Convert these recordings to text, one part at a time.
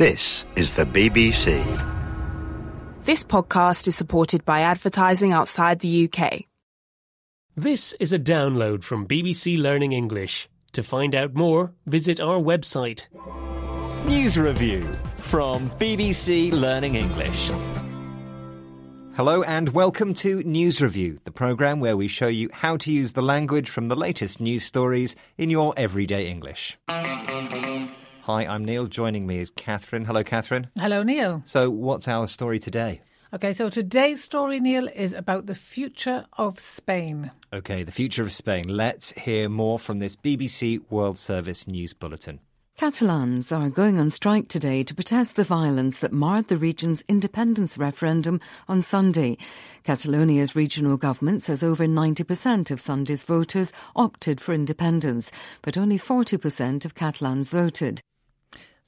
This is the BBC. This podcast is supported by advertising outside the UK. This is a download from BBC Learning English. To find out more, visit our website. News Review from BBC Learning English. Hello and welcome to News Review, the programme where we show you how to use the language from the latest news stories in your everyday English. Hi, I'm Neil. Joining me is Catherine. Hello, Catherine. Hello, Neil. So, what's our story today? Okay, so today's story, Neil, is about the future of Spain. Okay, the future of Spain. Let's hear more from this BBC World Service News Bulletin. Catalans are going on strike today to protest the violence that marred the region's independence referendum on Sunday. Catalonia's regional government says over 90% of Sunday's voters opted for independence, but only 40% of Catalans voted.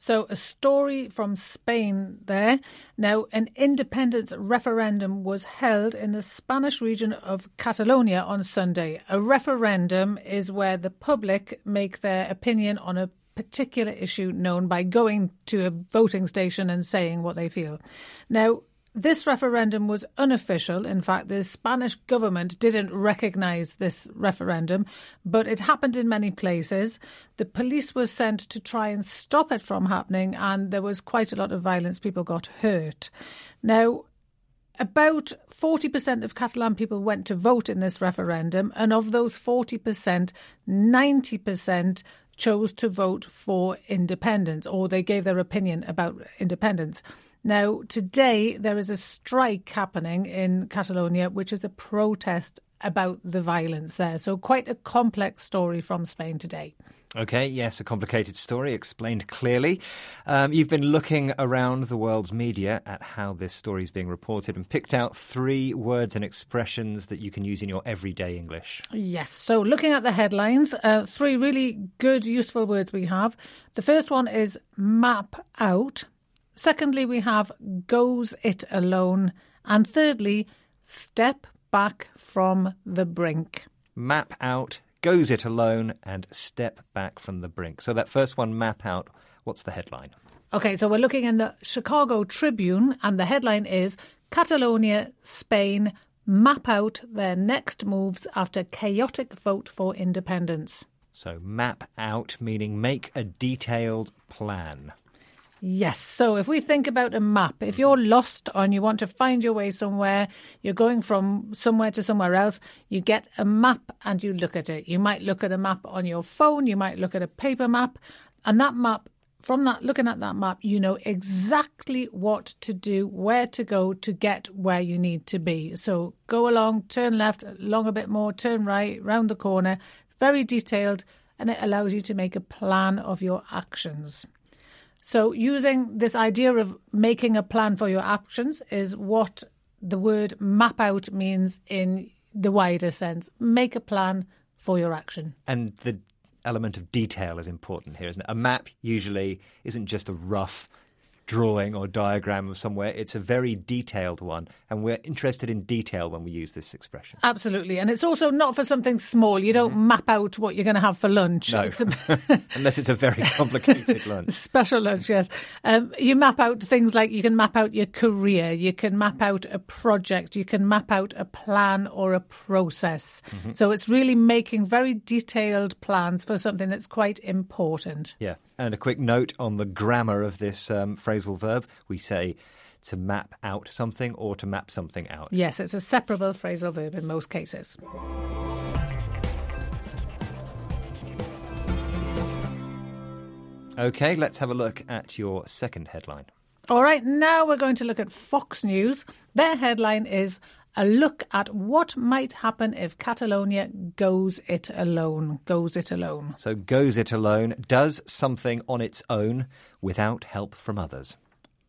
So, a story from Spain there. Now, an independence referendum was held in the Spanish region of Catalonia on Sunday. A referendum is where the public make their opinion on a particular issue known by going to a voting station and saying what they feel. Now, this referendum was unofficial. In fact, the Spanish government didn't recognize this referendum, but it happened in many places. The police were sent to try and stop it from happening, and there was quite a lot of violence. People got hurt. Now, about 40% of Catalan people went to vote in this referendum, and of those 40%, 90% chose to vote for independence, or they gave their opinion about independence. Now, today there is a strike happening in Catalonia, which is a protest about the violence there. So, quite a complex story from Spain today. Okay, yes, a complicated story explained clearly. Um, you've been looking around the world's media at how this story is being reported and picked out three words and expressions that you can use in your everyday English. Yes, so looking at the headlines, uh, three really good, useful words we have. The first one is map out. Secondly, we have goes it alone. And thirdly, step back from the brink. Map out, goes it alone, and step back from the brink. So that first one, map out, what's the headline? Okay, so we're looking in the Chicago Tribune, and the headline is Catalonia, Spain map out their next moves after chaotic vote for independence. So, map out meaning make a detailed plan. Yes. So if we think about a map, if you're lost and you want to find your way somewhere, you're going from somewhere to somewhere else, you get a map and you look at it. You might look at a map on your phone, you might look at a paper map, and that map from that looking at that map, you know exactly what to do, where to go to get where you need to be. So go along, turn left, along a bit more, turn right, round the corner. Very detailed, and it allows you to make a plan of your actions. So, using this idea of making a plan for your actions is what the word map out means in the wider sense. Make a plan for your action. And the element of detail is important here, isn't it? A map usually isn't just a rough drawing or diagram of somewhere. It's a very detailed one, and we're interested in detail when we use this expression. Absolutely, and it's also not for something small. You don't mm-hmm. map out what you're going to have for lunch. No, a... unless it's a very complicated lunch. Special lunch, yes. Um, you map out things like you can map out your career, you can map out a project, you can map out a plan or a process. Mm-hmm. So it's really making very detailed plans for something that's quite important. Yeah, and a quick note on the grammar of this um, phrasal verb. We say to map out something or to map something out. Yes, it's a separable phrasal verb in most cases. Okay, let's have a look at your second headline. All right, now we're going to look at Fox News. Their headline is a look at what might happen if Catalonia goes it alone. Goes it alone. So, goes it alone, does something on its own without help from others.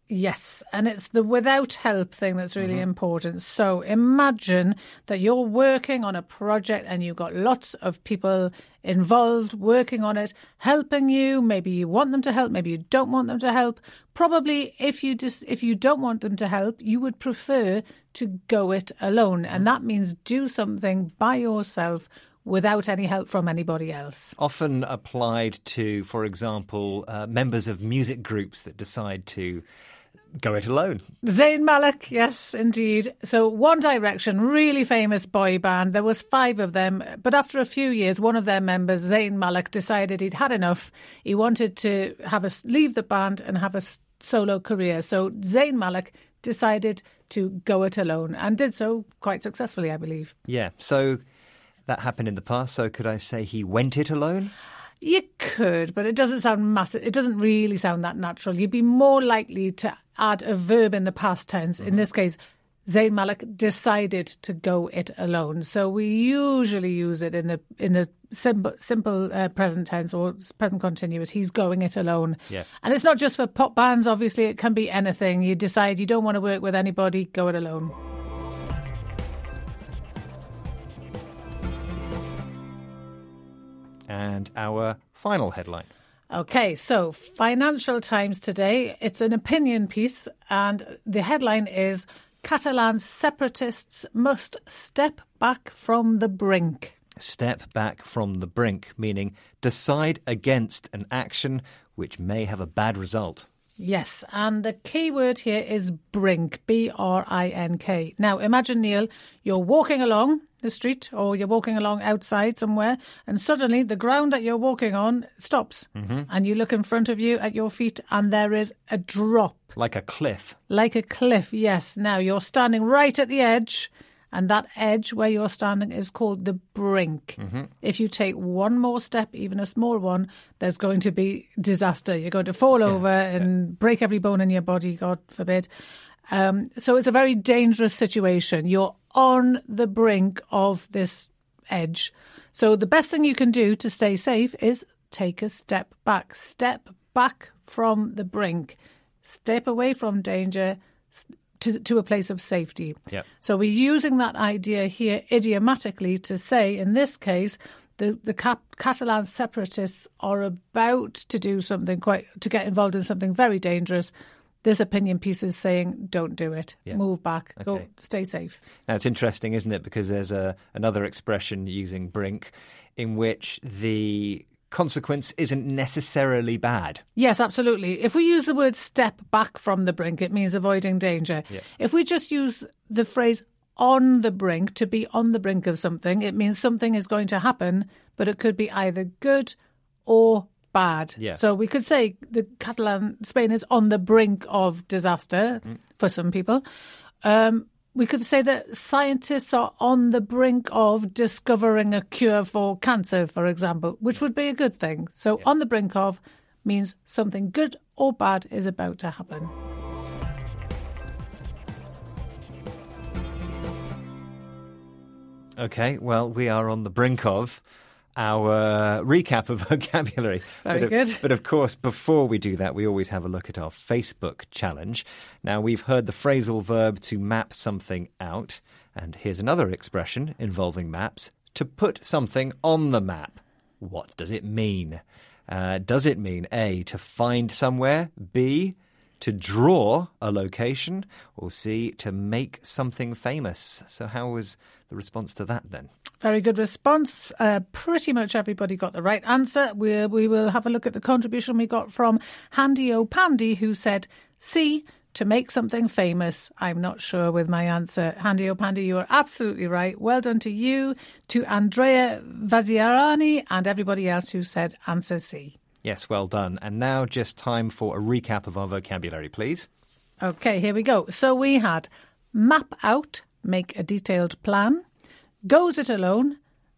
Yes, and it's the without help thing that's really mm-hmm. important. So imagine that you're working on a project and you've got lots of people involved working on it, helping you. Maybe you want them to help, maybe you don't want them to help. Probably if you just if you don't want them to help, you would prefer to go it alone. And that means do something by yourself without any help from anybody else. Often applied to, for example, uh, members of music groups that decide to go it alone. Zayn Malik, yes, indeed. So One Direction, really famous boy band. There was five of them, but after a few years, one of their members, Zayn Malik, decided he'd had enough. He wanted to have a leave the band and have a solo career. So Zayn Malik decided to go it alone and did so quite successfully, I believe. Yeah. So that happened in the past. So could I say he went it alone? You could, but it doesn't sound massive. It doesn't really sound that natural. You'd be more likely to add a verb in the past tense. Mm-hmm. In this case, Zayn Malik decided to go it alone. So we usually use it in the in the simple, simple uh, present tense or present continuous. He's going it alone. Yeah. And it's not just for pop bands. Obviously, it can be anything. You decide you don't want to work with anybody, go it alone. And our final headline. Okay, so Financial Times today, it's an opinion piece, and the headline is Catalan separatists must step back from the brink. Step back from the brink, meaning decide against an action which may have a bad result. Yes, and the key word here is brink, B R I N K. Now, imagine, Neil, you're walking along the street or you're walking along outside somewhere, and suddenly the ground that you're walking on stops. Mm-hmm. And you look in front of you at your feet, and there is a drop. Like a cliff. Like a cliff, yes. Now you're standing right at the edge, and that edge where you're standing is called the brink. Mm-hmm. If you take one more step, even a small one, there's going to be disaster. You're going to fall yeah, over and yeah. break every bone in your body, God forbid. Um, so it's a very dangerous situation. You're on the brink of this edge. So the best thing you can do to stay safe is take a step back. Step back from the brink. Step away from danger to, to a place of safety. Yep. So we're using that idea here idiomatically to say, in this case, the, the Cap- Catalan separatists are about to do something quite, to get involved in something very dangerous this opinion piece is saying don't do it yeah. move back okay. go stay safe now it's interesting isn't it because there's a another expression using brink in which the consequence isn't necessarily bad. Yes, absolutely. If we use the word step back from the brink, it means avoiding danger. Yeah. If we just use the phrase on the brink, to be on the brink of something, it means something is going to happen, but it could be either good or bad. Yeah. So we could say the Catalan Spain is on the brink of disaster mm. for some people. Um, we could say that scientists are on the brink of discovering a cure for cancer, for example, which would be a good thing. So yeah. on the brink of means something good or bad is about to happen. Okay, well, we are on the brink of our recap of vocabulary. Very but good. Of, but of course, before we do that, we always have a look at our Facebook challenge. Now, we've heard the phrasal verb to map something out, and here's another expression involving maps to put something on the map. What does it mean? Uh, does it mean A, to find somewhere, B, to draw a location, or C, to make something famous? So, how was the response to that then? Very good response. Uh, pretty much everybody got the right answer. We, we will have a look at the contribution we got from Handy O O'Pandy, who said C, to make something famous. I'm not sure with my answer. Handy O'Pandy, you are absolutely right. Well done to you, to Andrea Vaziarani, and everybody else who said answer C. Yes, well done. And now just time for a recap of our vocabulary, please. Okay, here we go. So we had map out, make a detailed plan goes it alone,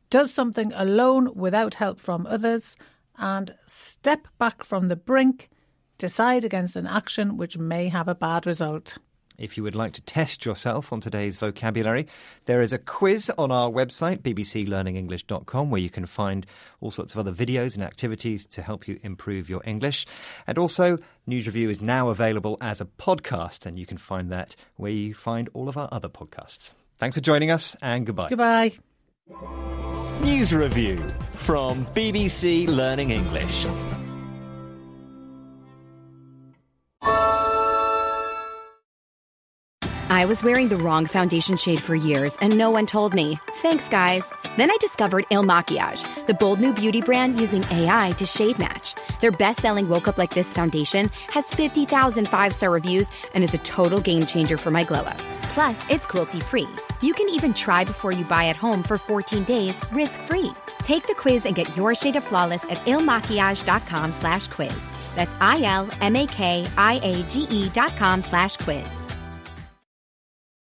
does something alone without help from others, and step back from the brink, decide against an action which may have a bad result. If you would like to test yourself on today's vocabulary, there is a quiz on our website, bbclearningenglish.com, where you can find all sorts of other videos and activities to help you improve your English. And also, News Review is now available as a podcast, and you can find that where you find all of our other podcasts. Thanks for joining us and goodbye. Goodbye. News Review from BBC Learning English. I was wearing the wrong foundation shade for years and no one told me. Thanks, guys. Then I discovered Il Makiage, the bold new beauty brand using AI to shade match. Their best selling Woke Up Like This foundation has 50,000 five star reviews and is a total game changer for my glow up. Plus, it's cruelty free. You can even try before you buy at home for 14 days risk free. Take the quiz and get your shade of flawless at ilmakiage.com slash quiz. That's I L M A K I A G E dot com slash quiz.